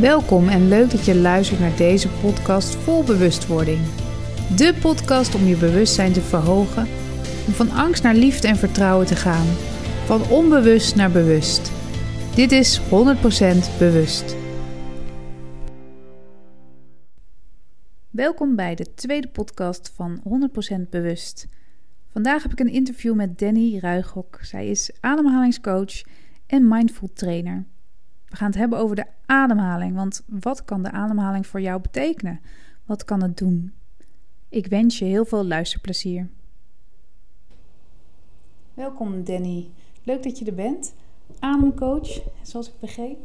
Welkom en leuk dat je luistert naar deze podcast vol bewustwording. De podcast om je bewustzijn te verhogen, om van angst naar liefde en vertrouwen te gaan, van onbewust naar bewust. Dit is 100% bewust. Welkom bij de tweede podcast van 100% bewust. Vandaag heb ik een interview met Danny Ruighok. Zij is ademhalingscoach en mindful trainer. We gaan het hebben over de ademhaling, want wat kan de ademhaling voor jou betekenen? Wat kan het doen? Ik wens je heel veel luisterplezier. Welkom Danny, leuk dat je er bent. Ademcoach, zoals ik begreep.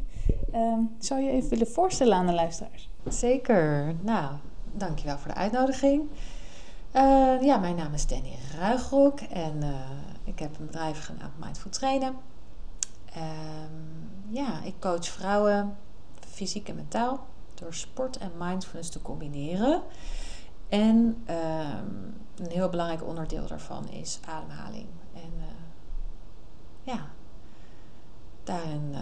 Uh, zou je even willen voorstellen aan de luisteraars? Zeker. Nou, dankjewel voor de uitnodiging. Uh, ja, mijn naam is Danny Ruigrok en uh, ik heb een bedrijf genaamd Mindful Trainen. Um, ja, ik coach vrouwen fysiek en mentaal door sport en mindfulness te combineren. En um, een heel belangrijk onderdeel daarvan is ademhaling. En uh, ja, daarin, uh,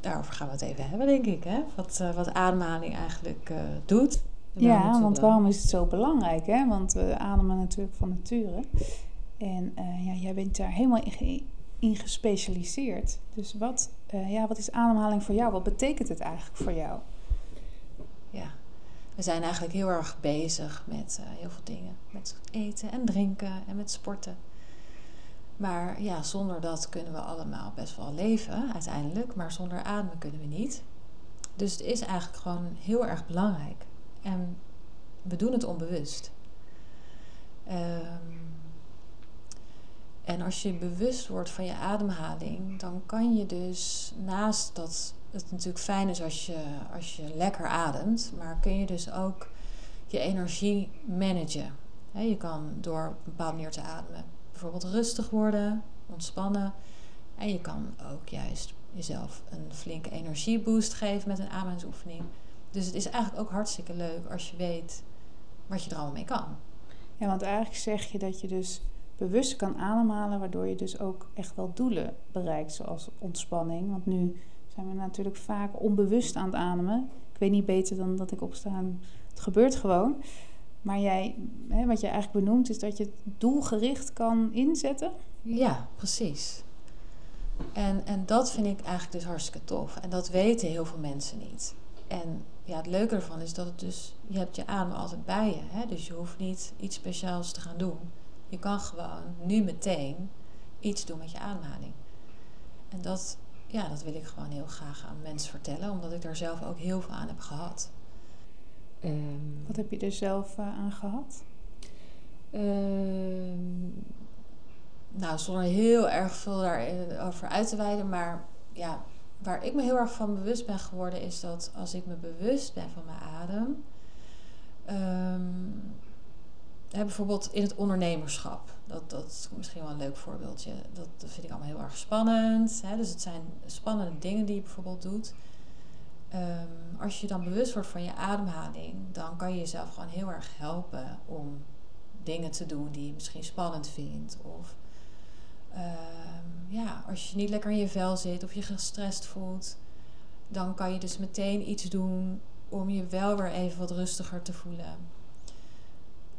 daarover gaan we het even hebben, denk ik. Hè? Wat, uh, wat ademhaling eigenlijk doet. Ja, want waarom is het zo belangrijk? Hè? Want we ademen natuurlijk van nature. En ja, jij bent daar helemaal in in gespecialiseerd. Dus wat, uh, ja, wat is ademhaling voor jou? Wat betekent het eigenlijk voor jou? Ja, we zijn eigenlijk heel erg bezig met uh, heel veel dingen. Met eten en drinken en met sporten. Maar ja, zonder dat kunnen we allemaal best wel leven uiteindelijk. Maar zonder ademen kunnen we niet. Dus het is eigenlijk gewoon heel erg belangrijk. En we doen het onbewust. Um, en als je bewust wordt van je ademhaling, dan kan je dus naast dat het natuurlijk fijn is als je, als je lekker ademt, maar kun je dus ook je energie managen. je kan door op een bepaalde manier te ademen bijvoorbeeld rustig worden, ontspannen. En je kan ook juist jezelf een flinke energieboost geven met een ademhalingsoefening. Dus het is eigenlijk ook hartstikke leuk als je weet wat je er allemaal mee kan. Ja, want eigenlijk zeg je dat je dus bewust kan ademhalen, waardoor je dus ook echt wel doelen bereikt, zoals ontspanning. Want nu zijn we natuurlijk vaak onbewust aan het ademen. Ik weet niet beter dan dat ik opsta het gebeurt gewoon. Maar jij, hè, wat je eigenlijk benoemt, is dat je het doelgericht kan inzetten. Ja, precies. En, en dat vind ik eigenlijk dus hartstikke tof. En dat weten heel veel mensen niet. En ja, het leuke ervan is dat het dus, je hebt je adem altijd bij je. Hè? Dus je hoeft niet iets speciaals te gaan doen. Je kan gewoon nu meteen iets doen met je ademhaling. En dat, ja, dat wil ik gewoon heel graag aan mensen vertellen, omdat ik daar zelf ook heel veel aan heb gehad. Um, Wat heb je er zelf uh, aan gehad? Um, nou, zonder heel erg veel daarover uit te wijden, maar ja, waar ik me heel erg van bewust ben geworden, is dat als ik me bewust ben van mijn adem, um, hè, bijvoorbeeld in het ondernemerschap. Dat, dat is misschien wel een leuk voorbeeldje. Dat, vind ik allemaal heel erg spannend. Hè? Dus het zijn spannende dingen die je bijvoorbeeld doet. Um, als je dan bewust wordt van je ademhaling, dan kan je jezelf gewoon heel erg helpen om dingen te doen die je misschien spannend vindt. Of um, ja, als je niet lekker in je vel zit of je gestrest voelt, dan kan je dus meteen iets doen om je wel weer even wat rustiger te voelen.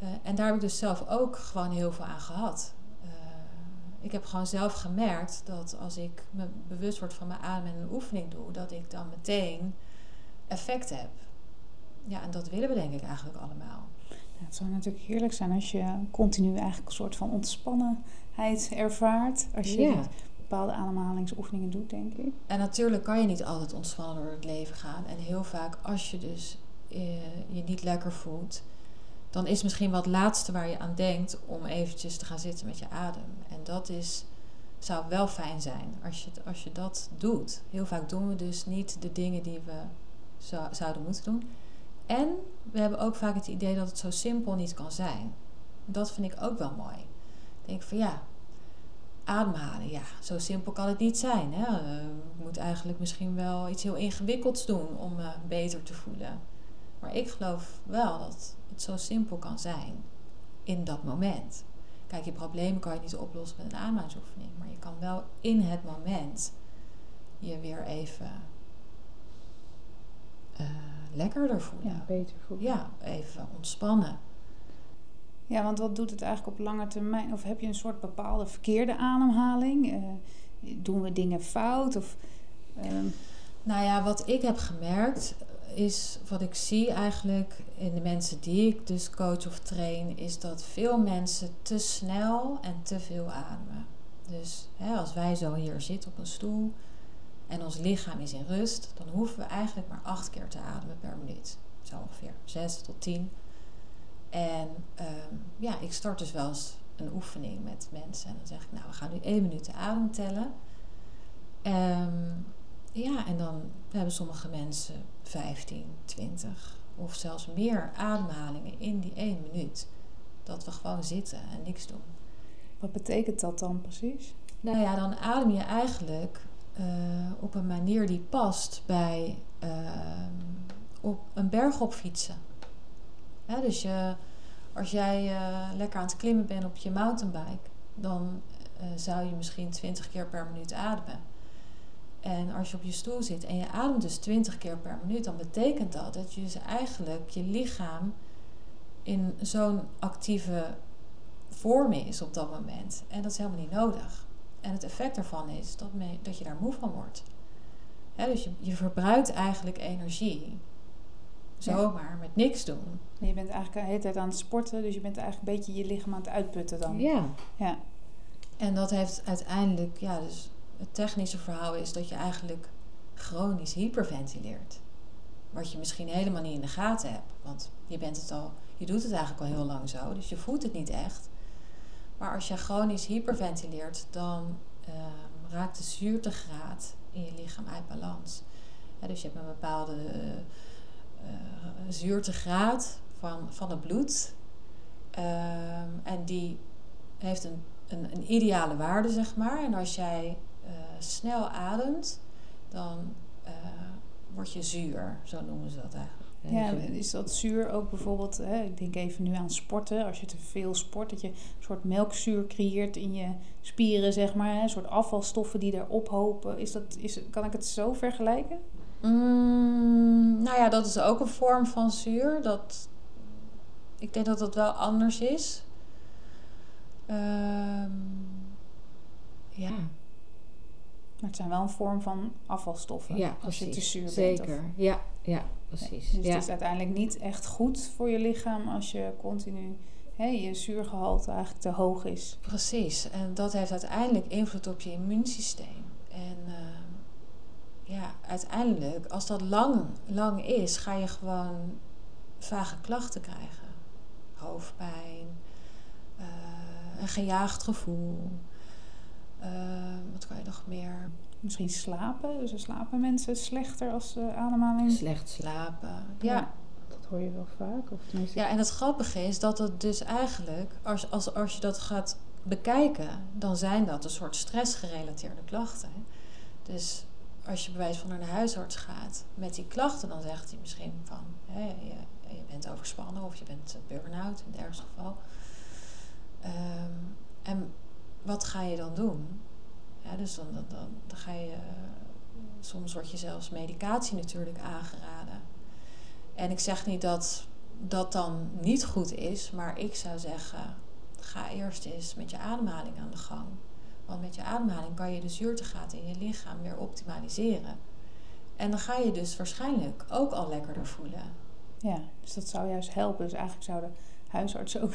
Uh, en daar heb ik dus zelf ook gewoon heel veel aan gehad. Uh, ik heb gewoon zelf gemerkt dat als ik me bewust word van mijn adem en een oefening doe, dat ik dan meteen effect heb. Ja, en dat willen we denk ik eigenlijk allemaal. Ja, het zou natuurlijk heerlijk zijn als je continu eigenlijk een soort van ontspannenheid ervaart. Als je bepaalde ademhalingsoefeningen doet, denk ik. En natuurlijk kan je niet altijd ontspannen door het leven gaan. En heel vaak als je dus uh, je niet lekker voelt, dan is misschien wat laatste waar je aan denkt om eventjes te gaan zitten met je adem. En dat is, zou wel fijn zijn als je, als je dat doet. Heel vaak doen we dus niet de dingen die we zou, zouden moeten doen. En we hebben ook vaak het idee dat het zo simpel niet kan zijn. Dat vind ik ook wel mooi. Ik denk van ja, ademhalen, ja, zo simpel kan het niet zijn. Hè? Uh, ik moet eigenlijk misschien wel iets heel ingewikkelds doen om me beter te voelen. Maar ik geloof wel dat het zo simpel kan zijn in dat moment. Kijk, je problemen kan je niet oplossen met een ademhalingsoefening, maar je kan wel in het moment je weer even uh, lekkerder voelen. Ja, beter voelen. Ja, even ontspannen. Ja, want wat doet het eigenlijk op lange termijn? Of heb je een soort bepaalde verkeerde ademhaling? Uh, doen we dingen fout? Of, ehm, Nou ja, wat ik heb gemerkt is, wat ik zie eigenlijk in de mensen die ik dus coach of train, is dat veel mensen te snel en te veel ademen. Dus hè, als wij zo hier zitten op een stoel en ons lichaam is in rust, dan hoeven we eigenlijk maar acht keer te ademen per minuut. Zo ongeveer, zes tot tien. En um, ja, ik start dus wel eens een oefening met mensen. En dan zeg ik, nou, we gaan nu één minuut de adem tellen. Um, ja, en dan hebben sommige mensen 15, 20 of zelfs meer ademhalingen in die één minuut. Dat we gewoon zitten en niks doen. Wat betekent dat dan precies? Nou ja, dan adem je eigenlijk uh, op een manier die past bij uh, op een berg op fietsen. Ja, dus je, als jij uh, lekker aan het klimmen bent op je mountainbike, dan zou je misschien 20 keer per minuut ademen. En als je op je stoel zit en je ademt dus 20 keer per minuut, dan betekent dat dat je dus eigenlijk je lichaam in zo'n actieve vorm is op dat moment. En dat is helemaal niet nodig. En het effect daarvan is dat, me, dat je daar moe van wordt. dus je, je verbruikt eigenlijk energie. Zomaar, met niks doen. Je bent eigenlijk de hele tijd aan het sporten, dus je bent eigenlijk een beetje je lichaam aan het uitputten dan. Ja. ja. En dat heeft uiteindelijk, ja, dus het technische verhaal is dat je eigenlijk chronisch hyperventileert. Wat je misschien helemaal niet in de gaten hebt. Want je bent het al, je doet het eigenlijk al heel lang zo, dus je voelt het niet echt. Maar als je chronisch hyperventileert, dan uh, raakt de zuurtegraad in je lichaam uit balans. dus je hebt een bepaalde uh, zuurtegraad van, van het bloed. Ehm, en die heeft een, een, een, ideale waarde, zeg maar. En als jij uh, snel ademt, dan uh, word je zuur. Zo noemen ze dat eigenlijk. Ja, is dat zuur ook bijvoorbeeld, hè, ik denk even nu aan sporten, als je te veel sport, dat je een soort melkzuur creëert in je spieren, zeg maar, hè, een soort afvalstoffen die daar ophopen. Is dat, is, kan ik het zo vergelijken? Mm, nou ja, dat is ook een vorm van zuur. Dat, ik denk dat dat wel anders is. Um, ja. Maar het zijn wel een vorm van afvalstoffen. Ja, als je te zuur bent. Zeker, ja, ja, precies. dus ja. het is uiteindelijk niet echt goed voor je lichaam als je continu hè, je zuurgehalte eigenlijk te hoog is. Precies. En dat heeft uiteindelijk invloed op je immuunsysteem. En uh, ja, uiteindelijk, als dat lang, lang is, ga je gewoon vage klachten krijgen. Hoofdpijn, uh, een gejaagd gevoel. Uh, wat kan je nog meer? Misschien slapen. Dus slapen mensen slechter als uh, ademhaling. Slecht slapen. Ja. ja. Dat hoor je wel vaak. Of ja, en het grappige is dat het dus eigenlijk, als, als, als je dat gaat bekijken, dan zijn dat een soort stressgerelateerde klachten. Dus als je bewijs van naar de huisarts gaat met die klachten, dan zegt hij misschien van hè, je, je bent overspannen of je bent burn-out in het ergste geval. Um, en wat ga je dan doen? Dus dan, dan, dan, ga je. soms wordt je zelfs medicatie natuurlijk aangeraden. En ik zeg niet dat dat dan niet goed is, maar ik zou zeggen: ga eerst eens met je ademhaling aan de gang. Want met je ademhaling kan je de zuurtegraad in je lichaam weer optimaliseren. En dan ga je dus waarschijnlijk ook al lekkerder voelen. Ja, dus dat zou juist helpen. Dus eigenlijk zouden huisartsen ook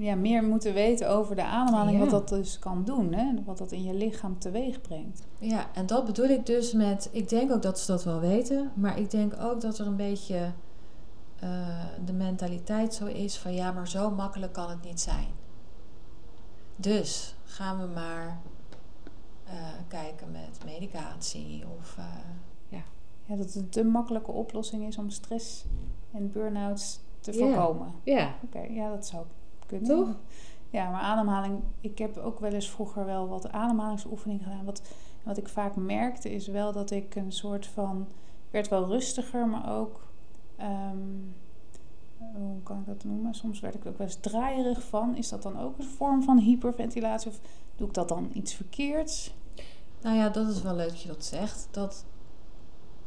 ja, meer moeten weten over de ademhaling, wat dat dus kan doen, hè? wat dat in je lichaam teweeg brengt. Ja, en dat bedoel ik dus met, ik denk ook dat ze dat wel weten, maar ik denk ook dat er een beetje uh, de mentaliteit zo is van ja, maar zo makkelijk kan het niet zijn. Dus gaan we maar uh, kijken met medicatie of uh, ja. Ja, dat het de makkelijke oplossing is om stress en burn-outs te voorkomen. Ja. Oké, ja, dat zou toch? Ja, maar ademhaling. Ik heb ook wel eens vroeger wel wat ademhalingsoefeningen gedaan. Wat, wat ik vaak merkte is wel dat ik een soort van. Ik werd wel rustiger, maar ook. Um, hoe kan ik dat noemen? Soms werd ik ook wel eens draaierig van. Is dat dan ook een vorm van hyperventilatie? Of doe ik dat dan iets verkeerds? Nou ja, dat is wel leuk dat je dat zegt. Dat,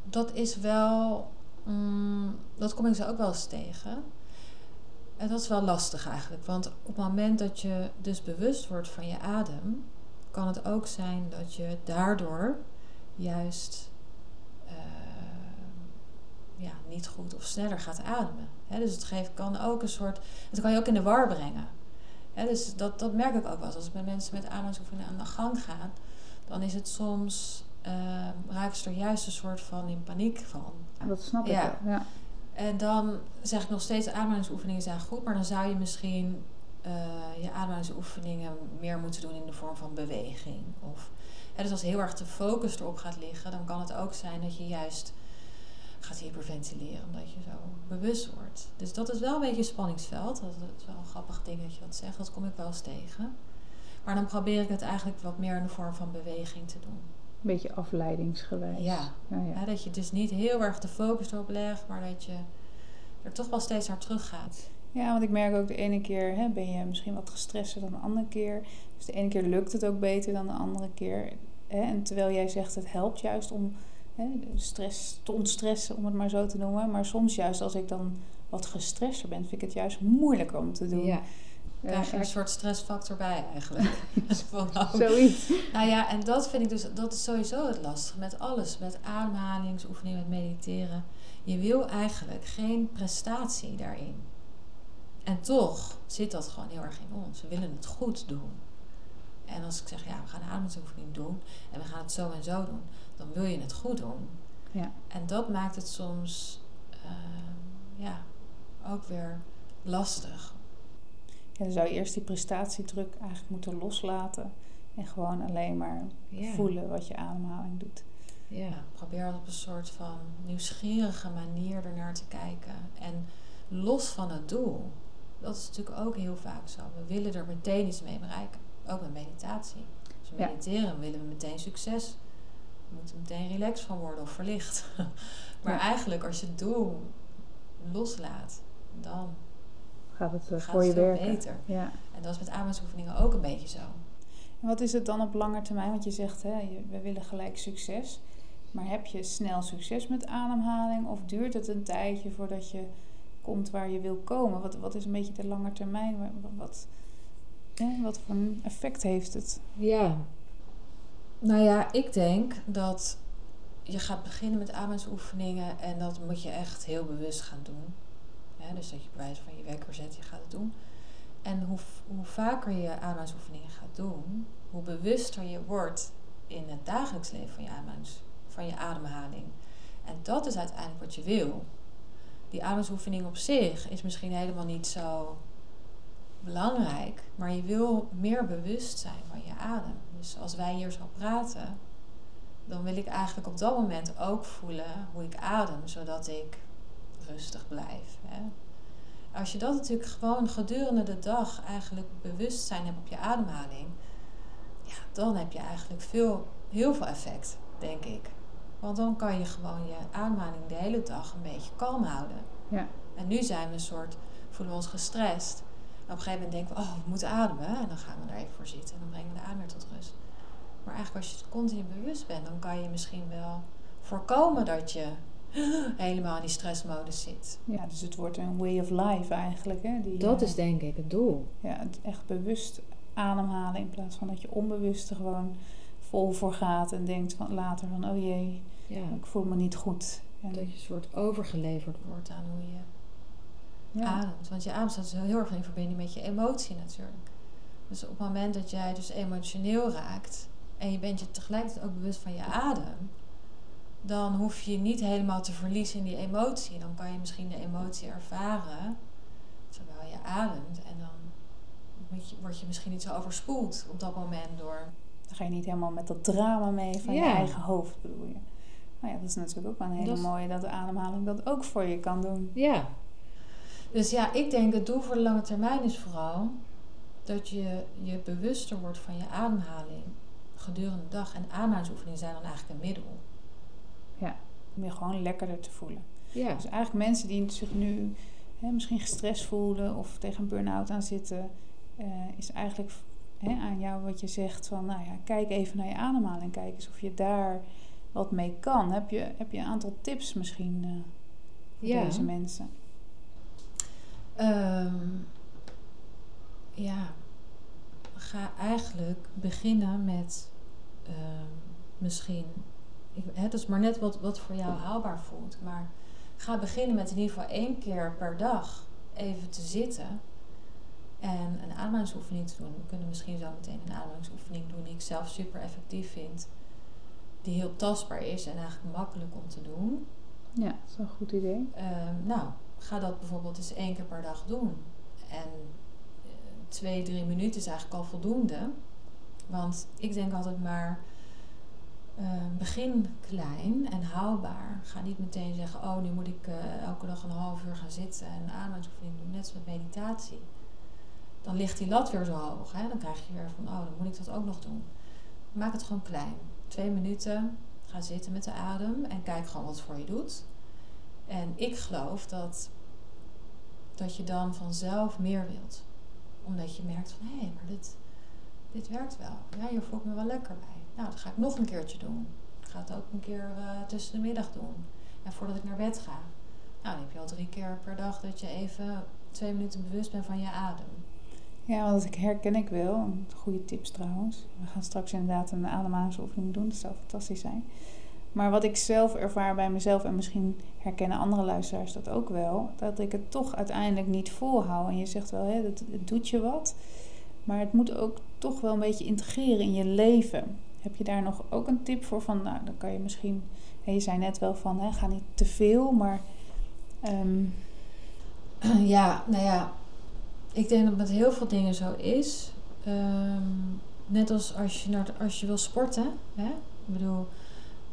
dat is wel Mm, dat kom ik ze ook wel eens tegen. En dat is wel lastig eigenlijk. Want op het moment dat je dus bewust wordt van je adem, kan het ook zijn dat je daardoor juist uh, ja, niet goed of sneller gaat ademen. dus het geeft, kan ook een soort. Het kan je ook in de war brengen. dus dat, dat merk ik ook wel. Als ik met mensen met ademhalingsoefeningen aan de gang ga, dan is het soms. Uh, raken ze er juist een soort van in paniek van. Dat snap ik ja. wel. Ja. En dan zeg ik nog steeds, ademhalingsoefeningen zijn goed, maar dan zou je misschien uh, je ademhalingsoefeningen meer moeten doen in de vorm van beweging. Of, hè, dus als heel erg de focus erop gaat liggen, dan kan het ook zijn dat je juist gaat hyperventileren, omdat je zo bewust wordt. Dus dat is wel een beetje een spanningsveld. Dat is wel een grappig ding dat je dat zegt, dat kom ik wel eens tegen. Maar dan probeer ik het eigenlijk wat meer in de vorm van beweging te doen. Een beetje afleidingsgewijs. Ja. ja, ja. dat je dus niet heel erg de focus erop legt, maar dat je er toch wel steeds naar terug gaat. Ja, want ik merk ook de ene keer hè, ben je misschien wat gestrester dan de andere keer. Dus de ene keer lukt het ook beter dan de andere keer. Hè? En terwijl jij zegt het helpt juist om hè, stress te ontstressen, om het maar zo te noemen. Maar soms juist als ik dan wat gestresser ben, vind ik het juist moeilijker om te doen. Ja. Krijg je een soort stressfactor bij eigenlijk. van, nou, Zoiets. Nou ja, en dat vind ik dus, dat is sowieso het lastige met alles. Met ademhalingsoefeningen, met mediteren. Je wil eigenlijk geen prestatie daarin. En toch zit dat gewoon heel erg in ons. We willen het goed doen. En als ik zeg, ja, we gaan ademhalingsoefening doen en we gaan het zo en zo doen, dan wil je het goed doen. Ja. En dat maakt het soms uh, ja, ook weer lastig. Ja, dan zou je eerst die prestatiedruk eigenlijk moeten loslaten en gewoon alleen maar voelen wat je ademhaling doet. Ja, probeer op een soort van nieuwsgierige manier ernaar te kijken. En los van het doel. Dat is natuurlijk ook heel vaak zo. We willen er meteen iets mee bereiken. Ook met meditatie. Als we mediteren willen we meteen succes. We moeten meteen relaxed van worden of verlicht. maar eigenlijk als je het doel loslaat, dan gaat het uh, voor je werken. beter. Ja. En dat is met ademhalingsoefeningen ook een beetje zo. En wat is het dan op lange termijn? Want je zegt, hè, we willen gelijk succes. Maar heb je snel succes met ademhaling? Of duurt het een tijdje voordat je komt waar je wil komen? Wat, wat is een beetje de lange termijn? Wat, hè, wat voor een effect heeft het? Ja, nou ja, ik denk dat je gaat beginnen met ademhalingsoefeningen en dat moet je echt heel bewust gaan doen. Dus dat je bij wijze van je wekker zet, je gaat het doen. En hoe, hoe vaker je ademhalingsoefeningen gaat doen, hoe bewuster je wordt in het dagelijks leven van je, van je ademhaling. En dat is uiteindelijk wat je wil die ademsoefening op zich is misschien helemaal niet zo belangrijk, maar je wil meer bewust zijn van je adem. Dus als wij hier zo praten, dan wil ik eigenlijk op dat moment ook voelen hoe ik adem, zodat ik rustig blijf. Hè. Als je dat natuurlijk gewoon gedurende de dag eigenlijk bewustzijn hebt op je ademhaling, ja, dan heb je eigenlijk veel, heel veel effect, denk ik. Want dan kan je gewoon je ademhaling de hele dag een beetje kalm houden. Ja. En nu zijn we een soort, voelen we ons gestrest. En op een gegeven moment denken we, oh, we moeten ademen. En dan gaan we daar even voor zitten en dan brengen we de adem weer tot rust. Maar eigenlijk als je continu bewust bent, dan kan je misschien wel voorkomen dat je helemaal in die stressmodus zit. Ja, dus het wordt een way of life eigenlijk. Hè? Die, dat is eh, denk ik het doel. Ja, het echt bewust ademhalen in plaats van dat je onbewust er gewoon vol voor gaat en denkt van later van oh jee, ja. ik voel me niet goed. En dat je een soort overgeleverd wordt aan hoe je ja. ademt. Want je adem staat dus heel erg in verbinding met je emotie natuurlijk. Dus op het moment dat jij dus emotioneel raakt en je bent je tegelijkertijd ook bewust van je adem, dan hoef je niet helemaal te verliezen in die emotie. Dan kan je misschien de emotie ervaren terwijl je ademt en dan word je misschien niet zo overspoeld op dat moment door dan ga je niet helemaal met dat drama mee van je eigen hoofd, bedoel je. Nou ja, dat is natuurlijk ook wel een hele mooie dat de ademhaling dat ook voor je kan doen. Ja. Dus ja, ik denk het doel voor de lange termijn is vooral dat je je bewuster wordt van je ademhaling gedurende de dag. En ademhalingsoefeningen zijn dan eigenlijk een middel. Ja, om je gewoon lekkerder te voelen. Ja. Dus eigenlijk mensen die zich nu hè, misschien gestrest voelen of tegen een burn-out aan zitten, uh, is eigenlijk hè, aan jou wat je zegt van, nou ja, kijk even naar je ademhaling. Kijk eens of je daar wat mee kan. Heb je, heb je een aantal tips misschien uh, voor Ja. deze mensen? Ehm, ja, ga eigenlijk beginnen met ehm, misschien, dat is maar net wat, wat voor jou haalbaar voelt, maar ga beginnen met in ieder geval één keer per dag even te zitten en een ademhalingsoefening te doen. We kunnen misschien zo meteen een ademhalingsoefening doen die ik zelf super effectief vind, die heel tastbaar is en eigenlijk makkelijk om te doen. Ja, dat is een goed idee. Ehm, nou, ga dat bijvoorbeeld eens één keer per dag doen. En eh, twee, drie minuten is eigenlijk al voldoende. Want ik denk altijd maar, eh, begin klein en haalbaar. Ga niet meteen zeggen, oh nu moet ik eh, elke dag een half uur gaan zitten en ademhalingsoefening doen. Net met meditatie. Dan ligt die lat weer zo hoog. Hè? Dan krijg je weer van, oh dan moet ik dat ook nog doen. Maak het gewoon klein. Twee minuten, ga zitten met de adem en kijk gewoon wat voor je doet. En ik geloof dat, dat je dan vanzelf meer wilt. Omdat je merkt van, hé, hey, maar dit, dit werkt wel. Ja, hier voel ik me wel lekker bij. Nou, dan ga ik nog een keertje doen. Ik ga het ook een keer eh, tussen de middag doen. En voordat ik naar bed ga. Nou, dan heb je al drie keer per dag dat je even twee minuten bewust bent van je adem. Ja, want dat herken ik wel. Goede tips trouwens. We gaan straks inderdaad een ademhalingsoefening doen. Dat zou fantastisch zijn. Maar wat ik zelf ervaar bij mezelf, en misschien herkennen andere luisteraars dat ook wel, dat ik het toch uiteindelijk niet volhoud. En je zegt wel, hè, dat, het doet je wat. Maar het moet ook toch wel een beetje integreren in je leven. Heb je daar nog ook een tip voor? Van, nou, dan kan je misschien. Je zei net wel van, hè, ga niet te veel, maar. ehm, Ja, nou ja, ik denk dat met heel veel dingen zo is. Ehm, net als als je, als je wil sporten, hè? ik bedoel,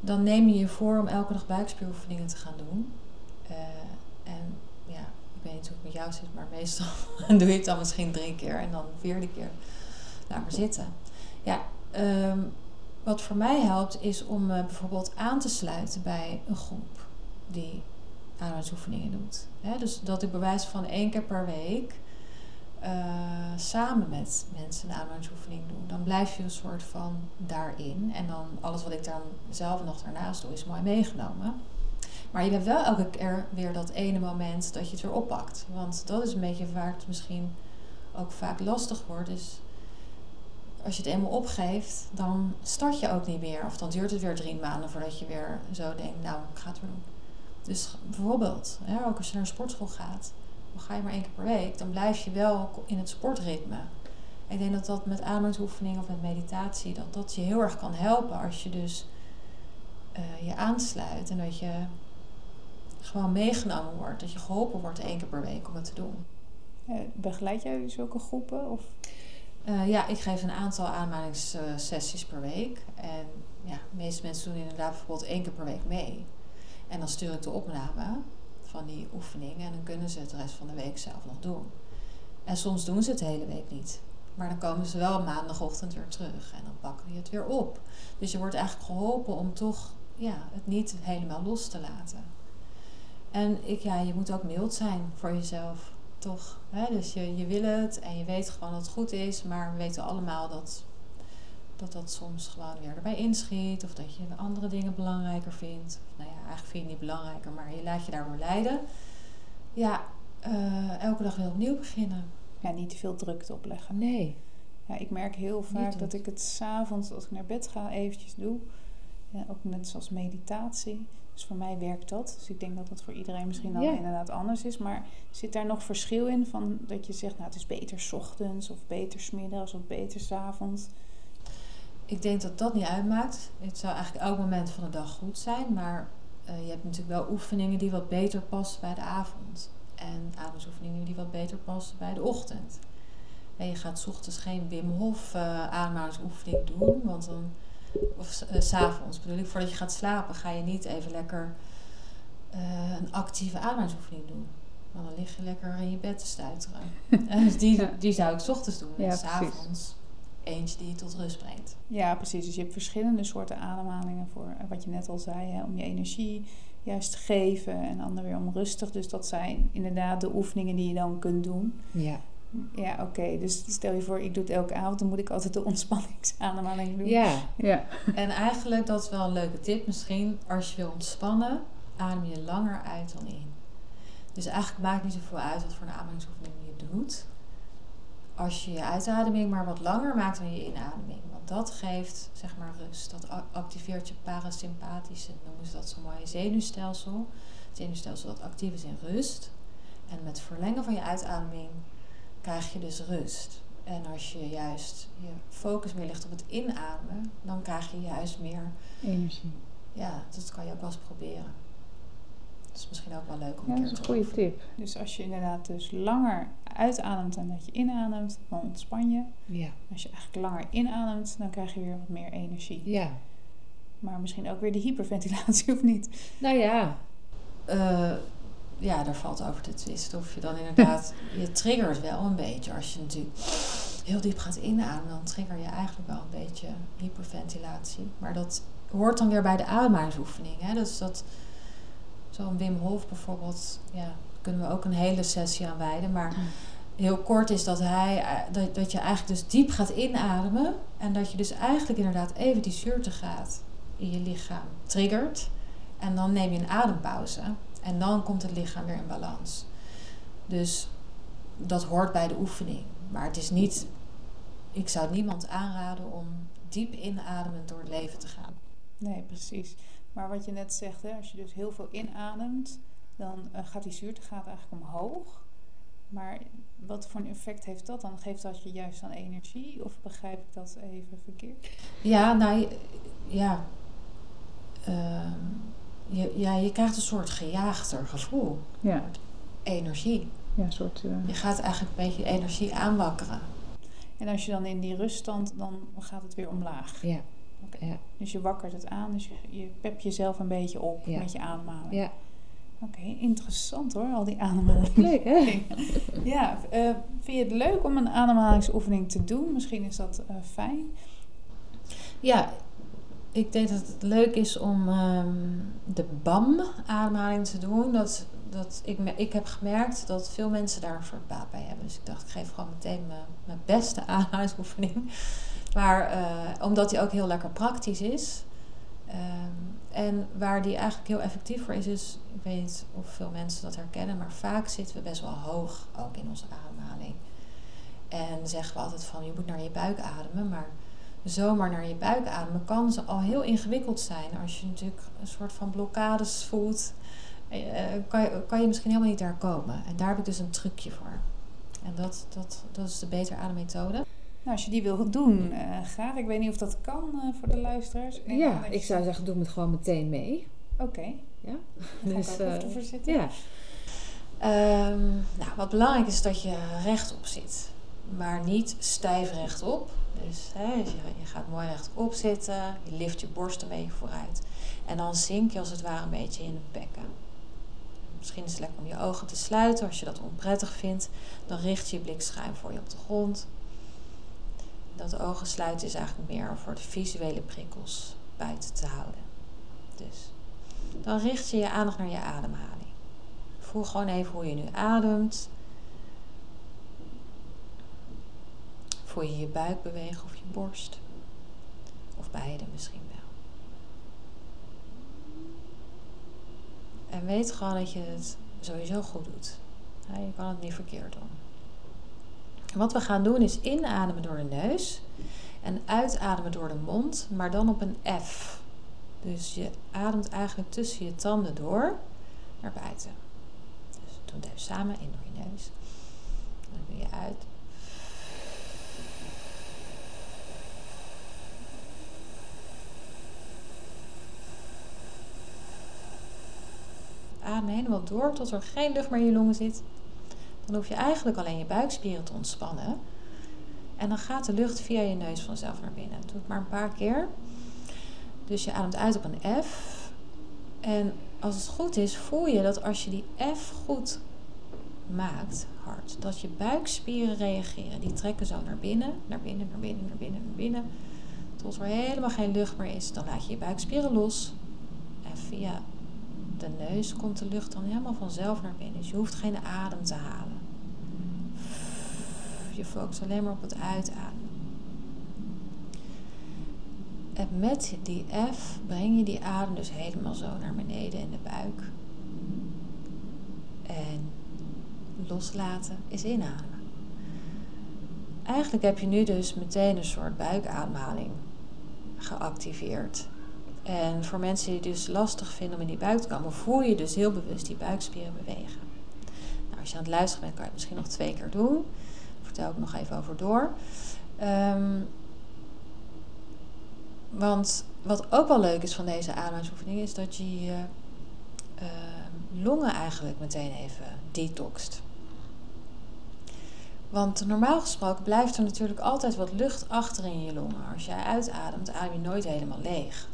dan neem je je voor om elke dag buikspieroefeningen te gaan doen. Eh, en ja, ik weet niet hoe het met jou zit, maar meestal doe je het dan misschien drie keer en dan de vierde keer. Laat maar zitten. Ja, ehm, wat voor mij helpt is om eh, bijvoorbeeld aan te sluiten bij een groep die ademhalingsoefeningen doet. Dus dat ik bij wijze van één keer per week eh, samen met mensen een ademhalingsoefening doe. Dan blijf je een soort van daarin. En dan alles wat ik dan zelf nog daarnaast doe is mooi meegenomen. Maar je hebt wel elke keer weer dat ene moment dat je het weer oppakt. Want dat is een beetje waar het misschien ook vaak lastig wordt. Als je het eenmaal opgeeft, dan start je ook niet meer. Of dan duurt het weer drie maanden voordat je weer zo denkt, nou, ik ga het weer doen. Dus bijvoorbeeld, hè, ook als je naar een sportschool gaat, dan ga je maar één keer per week, dan blijf je wel in het sportritme. Ik denk dat dat met ademhalingsoefeningen of met meditatie, dat dat je heel erg kan helpen als je dus eh, je aansluit en dat je gewoon meegenomen wordt, dat je geholpen wordt één keer per week om het te doen. eh, begeleid jij zulke groepen? Of? Eh, ja, ik geef een aantal aanmalingssessies per week. En ja, de meeste mensen doen inderdaad bijvoorbeeld één keer per week mee. En dan stuur ik de opname van die oefening en dan kunnen ze het de rest van de week zelf nog doen. En soms doen ze het de hele week niet. Maar dan komen ze wel maandagochtend weer terug en dan pakken die het weer op. Dus je wordt eigenlijk geholpen om toch ja, het niet helemaal los te laten. En ik, ja, je moet ook mild zijn voor jezelf, toch? Hè? Dus je, je wil het en je weet gewoon dat het goed is, maar we weten allemaal dat dat, dat soms gewoon weer erbij inschiet. Of dat je andere dingen belangrijker vindt. Of, nou ja, eigenlijk vind je het niet belangrijker, maar je laat je daardoor leiden. Ja, eh, elke dag weer opnieuw beginnen. Ja, niet te veel drukte opleggen. Nee. Ja, ik merk heel vaak dat ik het s'avonds, als ik naar bed ga, eventjes doe. Ja, ook net zoals meditatie. Dus voor mij werkt dat. Dus ik denk dat dat voor iedereen misschien dan Ja. inderdaad anders is. Maar zit daar nog verschil in van dat je zegt, nou het is beter 's ochtends of beter 's middags of beter 's avonds? Ik denk dat dat niet uitmaakt. Het zou eigenlijk elk moment van de dag goed zijn. Maar eh, je hebt natuurlijk wel oefeningen die wat beter passen bij de avond. En ademsoefeningen die wat beter passen bij de ochtend. En je gaat 's ochtends geen Wim Hof eh ademhalingsoefening doen. Want dan, of s- eh, 's s'avonds bedoel ik, voordat je gaat slapen ga je niet even lekker eh, een actieve ademhalingsoefening doen. Want dan lig je lekker in je bed te stuiteren. En dus die, Ja. die zou ik 's ochtends doen. Ja, en s'avonds eentje die je tot rust brengt. Ja, precies. Dus je hebt verschillende soorten ademhalingen voor eh, wat je net al zei, hè, om je energie juist te geven en ander weer om rustig. Dus dat zijn inderdaad de oefeningen die je dan kunt doen. Ja. Ja, oké. Dus stel je voor, ik doe het elke avond, dan moet ik altijd de ontspanningsademhaling doen. Ja. Ja. En eigenlijk, dat is wel een leuke tip misschien. Als je wil ontspannen, adem je langer uit dan in. Dus eigenlijk maakt het niet zoveel uit wat voor een ademhalingsoefening je doet. Als je je uitademing maar wat langer maakt dan je inademing. Want dat geeft zeg maar rust. Dat activeert je parasympathische, noemen ze dat zo mooi, zenuwstelsel. Het zenuwstelsel dat actief is in rust. En met het verlengen van je uitademing krijg je dus rust. En als je juist je focus meer ligt op het inademen, dan krijg je juist meer energie. Ja, dat kan je ook wel eens proberen. Dat is misschien ook wel leuk om ja, een keer te Dat is een goede tip. Dus als je inderdaad dus langer uitademt dan dat je inademt, dan ontspan je. Ja. Als je eigenlijk langer inademt, dan krijg je weer wat meer energie. Ja. Maar misschien ook weer de hyperventilatie of niet? Nou ja. Uh, ja, daar valt over te twisten. Of je dan inderdaad, je triggert wel een beetje. Als je natuurlijk heel diep gaat inademen, dan trigger je eigenlijk wel een beetje hyperventilatie. Maar dat hoort dan weer bij de ademhalingsoefening. Dus dat, zo'n Wim Hof bijvoorbeeld, ja, kunnen we ook een hele sessie aan wijden. Maar heel kort is dat, hij, eh, dat, dat je eigenlijk dus diep gaat inademen. En dat je dus eigenlijk inderdaad even die zuurte gaat in je lichaam triggert. En dan neem je een adempauze. En dan komt het lichaam weer in balans. Dus dat hoort bij de oefening. Maar het is niet. Ik zou niemand aanraden om diep inademend door het leven te gaan. Nee, precies. Maar wat je net zegt, hè, als je dus heel veel inademt, dan uh, gaat die zuurtegraad eigenlijk omhoog. Maar wat voor een effect heeft dat dan? Geeft dat je juist dan energie? Of begrijp ik dat even verkeerd? Ja, nou ja. Uh, je, ja, je krijgt een soort gejaagder gevoel. Ja. Energie. Ja, een soort... Uh... Je gaat eigenlijk een beetje energie aanwakkeren. En als je dan in die ruststand, dan gaat het weer omlaag. Ja. Okay. ja. Dus je wakkert het aan, dus je, je pep jezelf een beetje op ja. met je ademhaling. Ja. Oké, interessant hoor, al die ademhalingen. Leuk hè? ja, uh, vind je het leuk om een ademhalingsoefening te doen? Misschien is dat uh, fijn. Ja, ik denk dat het leuk is om um, de BAM-ademhaling te doen. Dat, dat ik, ik heb gemerkt dat veel mensen daar een baat bij hebben. Dus ik dacht, ik geef gewoon meteen mijn, mijn beste ademhalingsoefening. Maar uh, omdat die ook heel lekker praktisch is. Um, en waar die eigenlijk heel effectief voor is, is, ik weet niet of veel mensen dat herkennen, maar vaak zitten we best wel hoog ook in onze ademhaling. En zeggen we altijd van je moet naar je buik ademen, maar zomaar naar je buik ademen kan ze al heel ingewikkeld zijn. Als je natuurlijk een soort van blokkades voelt, eh, kan je, kan je misschien helemaal niet daar komen. En daar heb ik dus een trucje voor. En dat, dat, dat is de beter ademmethode. Nou, als je die wil doen, uh, graag. Ik weet niet of dat kan uh, voor de luisteraars. Ik ja, ik zou zeggen, doe het gewoon meteen mee. Oké. Okay. Ja. Dus, uh, voor zitten. Ja. Um, nou, wat belangrijk is dat je rechtop zit. Maar niet stijf rechtop. Dus hè, je, gaat mooi rechtop zitten. Je lift je borst een beetje vooruit. En dan zink je als het ware een beetje in het bekken. Misschien is het lekker om je ogen te sluiten. Als je dat onprettig vindt, dan richt je je blik schuin voor je op de grond. Dat ogen sluiten is eigenlijk meer voor de visuele prikkels buiten te houden. Dus dan richt je je aandacht naar je ademhaling. Voel gewoon even hoe je nu ademt. Voel je je buik bewegen of je borst? Of beide misschien wel. En weet gewoon dat je het sowieso goed doet. je kan het niet verkeerd doen. Wat we gaan doen is inademen door de neus en uitademen door de mond, maar dan op een F. Dus je ademt eigenlijk tussen je tanden door naar buiten. Dus doe het even samen in door je neus. Dan doe je uit. Helemaal door tot er geen lucht meer in je longen zit. Dan hoef je eigenlijk alleen je buikspieren te ontspannen. En dan gaat de lucht via je neus vanzelf naar binnen. Doe het maar een paar keer. Dus je ademt uit op een F. En als het goed is, voel je dat als je die F goed maakt, hard, dat je buikspieren reageren. Die trekken zo naar binnen, naar binnen, naar binnen, naar binnen, naar binnen. Tot er helemaal geen lucht meer is. Dan laat je je buikspieren los. En via de neus komt de lucht dan helemaal vanzelf naar binnen. Dus je hoeft geen adem te halen. Je focust alleen maar op het uitademen. En met die F breng je die adem dus helemaal zo naar beneden in de buik. En loslaten is inademen. Eigenlijk heb je nu dus meteen een soort buikademhaling geactiveerd. En voor mensen die het dus lastig vinden om in die buik te komen, voel je dus heel bewust die buikspieren bewegen. Nou, als je aan het luisteren bent, kan je het misschien nog twee keer doen. Daar vertel ik nog even over door. Um, want wat ook wel leuk is van deze ademhalingsoefening, is dat je je uh, longen eigenlijk meteen even detoxt. Want normaal gesproken blijft er natuurlijk altijd wat lucht achter in je longen. Als jij uitademt, adem je nooit helemaal leeg.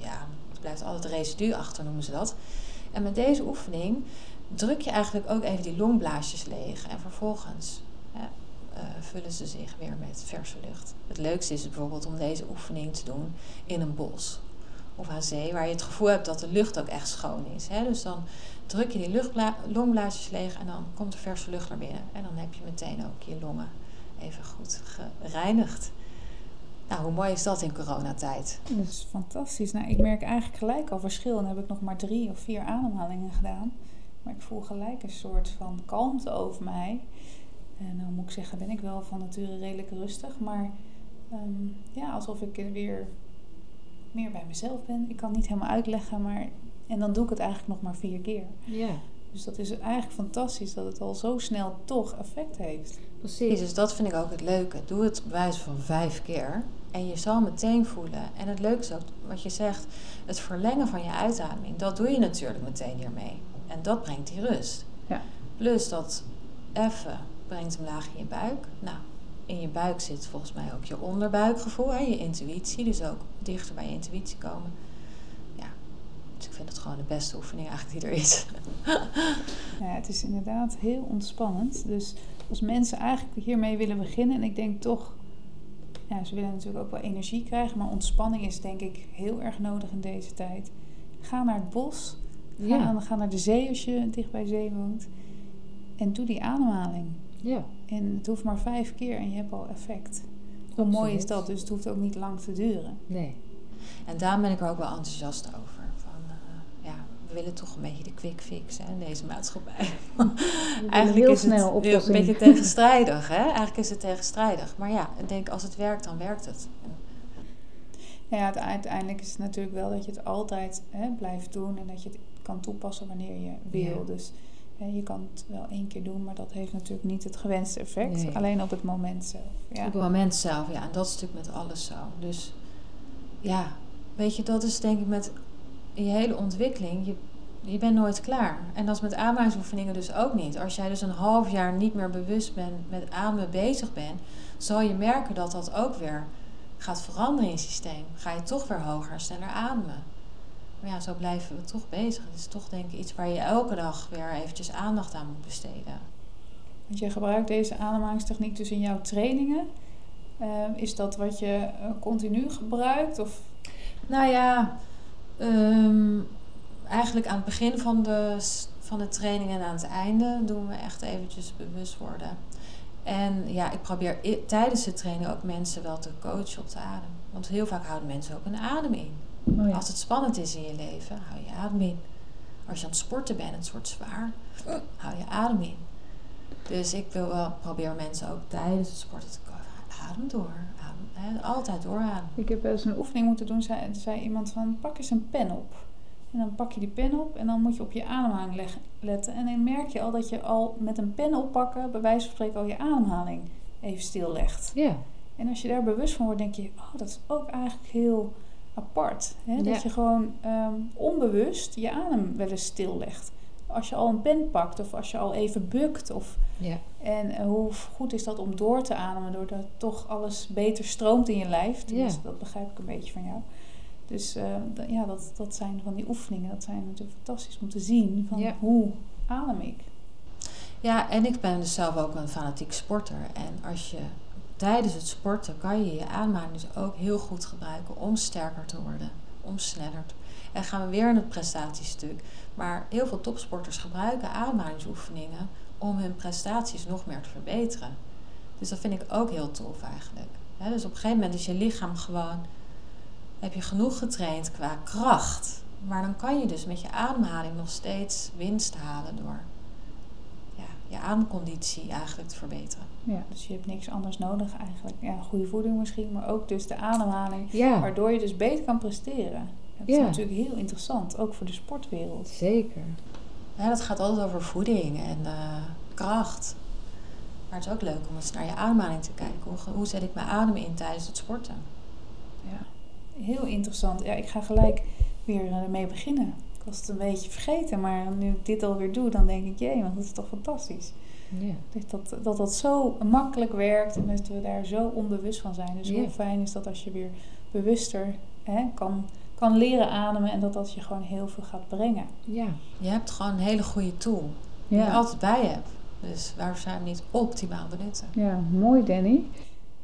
Ja, er blijft altijd residu achter, noemen ze dat. En met deze oefening druk je eigenlijk ook even die longblaasjes leeg. En vervolgens uh, vullen ze zich weer met verse lucht. Het leukste is bijvoorbeeld om deze oefening te doen in een bos of aan zee, waar je het gevoel hebt dat de lucht ook echt schoon is. Hè? Dus dan druk je die longblaasjes leeg en dan komt er verse lucht naar binnen. En dan heb je meteen ook je longen even goed gereinigd. Nou, hoe mooi is dat in coronatijd? Dat is fantastisch. Nou, ik merk eigenlijk gelijk al verschil. En heb ik nog maar drie of vier ademhalingen gedaan. Maar ik voel gelijk een soort van kalmte over mij. En dan moet ik zeggen, ben ik wel van nature redelijk rustig. Maar ehm, ja, alsof ik weer meer bij mezelf ben. Ik kan niet helemaal uitleggen, maar. En dan doe ik het eigenlijk nog maar vier keer. Ja. Dus dat is eigenlijk fantastisch dat het al zo snel toch effect heeft. Precies, dus dat vind ik ook het leuke. Doe het bij wijze van vijf keer. En je zal meteen voelen. En het leuke is ook wat je zegt, het verlengen van je uitademing. Dat doe je natuurlijk meteen hiermee. En dat brengt die rust. Ja. Plus dat even brengt hem laag in je buik. Nou, in je buik zit volgens mij ook je onderbuikgevoel, hè, je intuïtie. Dus ook dichter bij je intuïtie komen. Dus ik vind het gewoon de beste oefening eigenlijk die er is. ja, het is inderdaad heel ontspannend. Dus als mensen eigenlijk hiermee willen beginnen, en ik denk toch, ja, ze willen natuurlijk ook wel energie krijgen, maar ontspanning is denk ik heel erg nodig in deze tijd. Ga naar het bos, ga, ja. ga naar de zee als je dicht bij zee woont. En doe die ademhaling. Ja. En het hoeft maar vijf keer en je hebt al effect. Hoe mooi is dat? Dus het hoeft ook niet lang te duren. Nee. En daar ben ik er ook wel enthousiast over. We willen toch een beetje de quick fix hè, in deze maatschappij. Eigenlijk heel is snel het een beetje tegenstrijdig. Hè? Eigenlijk is het tegenstrijdig. Maar ja, ik denk als het werkt, dan werkt het. Ja, uiteindelijk is het natuurlijk wel dat je het altijd hè, blijft doen en dat je het kan toepassen wanneer je wil. Ja. Dus je kan het wel één keer doen, maar dat heeft natuurlijk niet het gewenste effect. Alleen op het moment zelf. Ja. Op het moment zelf, ja. En dat is natuurlijk met alles zo. Dus ja, weet je, dat is denk ik met je hele ontwikkeling. Je, je bent nooit klaar. En dat is met ademhalingsoefeningen dus ook niet. Als jij dus een half jaar niet meer bewust bent met ademen bezig bent, zal je merken dat dat ook weer gaat veranderen in je systeem. Ga je toch weer hoger en sneller ademen. Maar ja, zo blijven we toch bezig. Het is toch denk ik iets waar je elke dag weer eventjes aandacht aan moet besteden. Want je gebruikt deze ademhalingstechniek dus in jouw trainingen. Ehm, is dat wat je eh, continu gebruikt? Of? Nou ja, um, eigenlijk aan het begin van de, van de training en aan het einde doen we echt eventjes bewust worden. En ja, ik probeer tijdens de training ook mensen wel te coachen op de adem. Want heel vaak houden mensen ook een adem in. Oh ja. Als het spannend is in je leven, hou je adem in. Als je aan het sporten bent, het soort zwaar, hou je adem in. Dus ik wil wel proberen mensen ook tijdens het sporten te. Adem door. Adem, hè, altijd doorademen. Ik heb eens een oefening moeten doen. Zei, zei iemand van, pak eens een pen op. En dan pak je die pen op en dan moet je op je ademhaling letten. En dan merk je al dat je al met een pen oppakken, bij wijze van spreken, al je ademhaling even stillegt. Ja. En als je daar bewust van wordt, denk je, oh, dat is ook eigenlijk heel apart. Hè? Dat je gewoon um, onbewust je adem wel eens stillegt. Als je al een pen pakt of als je al even bukt. Of, ja. En uh, hoe goed is dat om door te ademen, doordat toch alles beter stroomt in je lijf. Dus dat begrijp ik een beetje van jou. Dus uh, ja, dat, dat zijn van die oefeningen, dat zijn natuurlijk fantastisch om te zien van ja. hoe adem ik. Ja, en ik ben dus zelf ook een fanatiek sporter. En als je tijdens het sporten kan je je ademhaling dus ook heel goed gebruiken om sterker te worden, om sneller te En gaan we weer in het prestatiestuk. Maar heel veel topsporters gebruiken ademhalingsoefeningen om hun prestaties nog meer te verbeteren. Dus dat vind ik ook heel tof eigenlijk. dus op een gegeven moment is je lichaam gewoon, heb je genoeg getraind qua kracht. Maar dan kan je dus met je ademhaling nog steeds winst halen door ja, je ademconditie eigenlijk te verbeteren. Ja, dus je hebt niks anders nodig eigenlijk. Ja, goede voeding misschien, maar ook dus de ademhaling. Ja, Waardoor je dus beter kan presteren. Dat is Ja. natuurlijk heel interessant, ook voor de sportwereld. zeker. Ja, dat gaat altijd over voeding en eh, kracht. Maar het is ook leuk om eens naar je ademhaling te kijken. Hoe, hoe zet ik mijn adem in tijdens het sporten? Ja, heel interessant. Ja, ik ga gelijk weer eh, ermee beginnen. Ik was het een beetje vergeten, maar nu ik dit alweer doe, dan denk ik, jee, want dat is toch fantastisch. Ja. Dat dat, dat zo makkelijk werkt en dat we daar zo onbewust van zijn. Dus Ja. hoe fijn is dat als je weer bewuster hè, kan, kan leren ademen en dat dat je gewoon heel veel gaat brengen. ja. Je hebt gewoon een hele goede tool die je altijd bij hebt. Dus waarom zou je hem niet optimaal benutten? ja mooi Danny.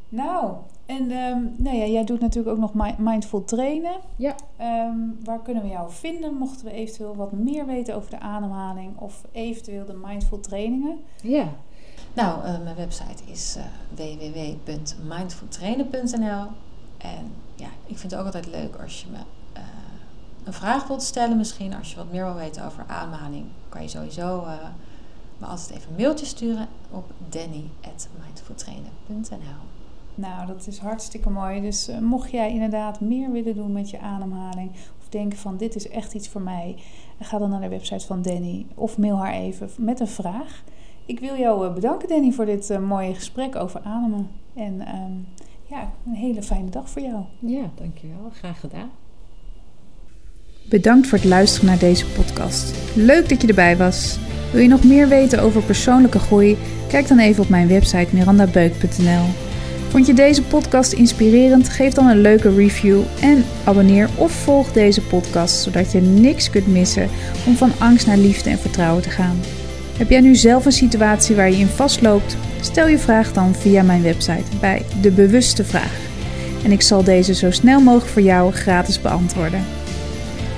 nou, en ehm, nou ja, jij doet natuurlijk ook nog mi- mindful trainen. Ja. Ehm, waar kunnen we jou vinden? Mochten we eventueel wat meer weten over de ademhaling of eventueel de mindful trainingen? Ja, Nou, eh, mijn website is eh www.mindfultrainen.nl En ja, ik vind het ook altijd leuk als je me een vraag wilt stellen misschien. Als je wat meer wil weten over ademhaling, kan je sowieso eh, me altijd even een mailtje sturen op danny.mindfultrainen.nl Nou, dat is hartstikke mooi. Dus eh, mocht jij inderdaad meer willen doen met je ademhaling of denken van dit is echt iets voor mij, ga dan naar de website van Danny of mail haar even met een vraag. Ik wil jou eh, bedanken Danny voor dit eh, mooie gesprek over ademen. En ehm, ja, een hele fijne dag voor jou. ja, dankjewel. Graag gedaan. Bedankt voor het luisteren naar deze podcast. Leuk dat je erbij was. Wil je nog meer weten over persoonlijke groei? Kijk dan even op mijn website mirandabeuk.nl. Vond je deze podcast inspirerend? Geef dan een leuke review en abonneer of volg deze podcast zodat je niks kunt missen om van angst naar liefde en vertrouwen te gaan. Heb jij nu zelf een situatie waar je in vastloopt? Stel je vraag dan via mijn website bij De Bewuste Vraag. En ik zal deze zo snel mogelijk voor jou gratis beantwoorden.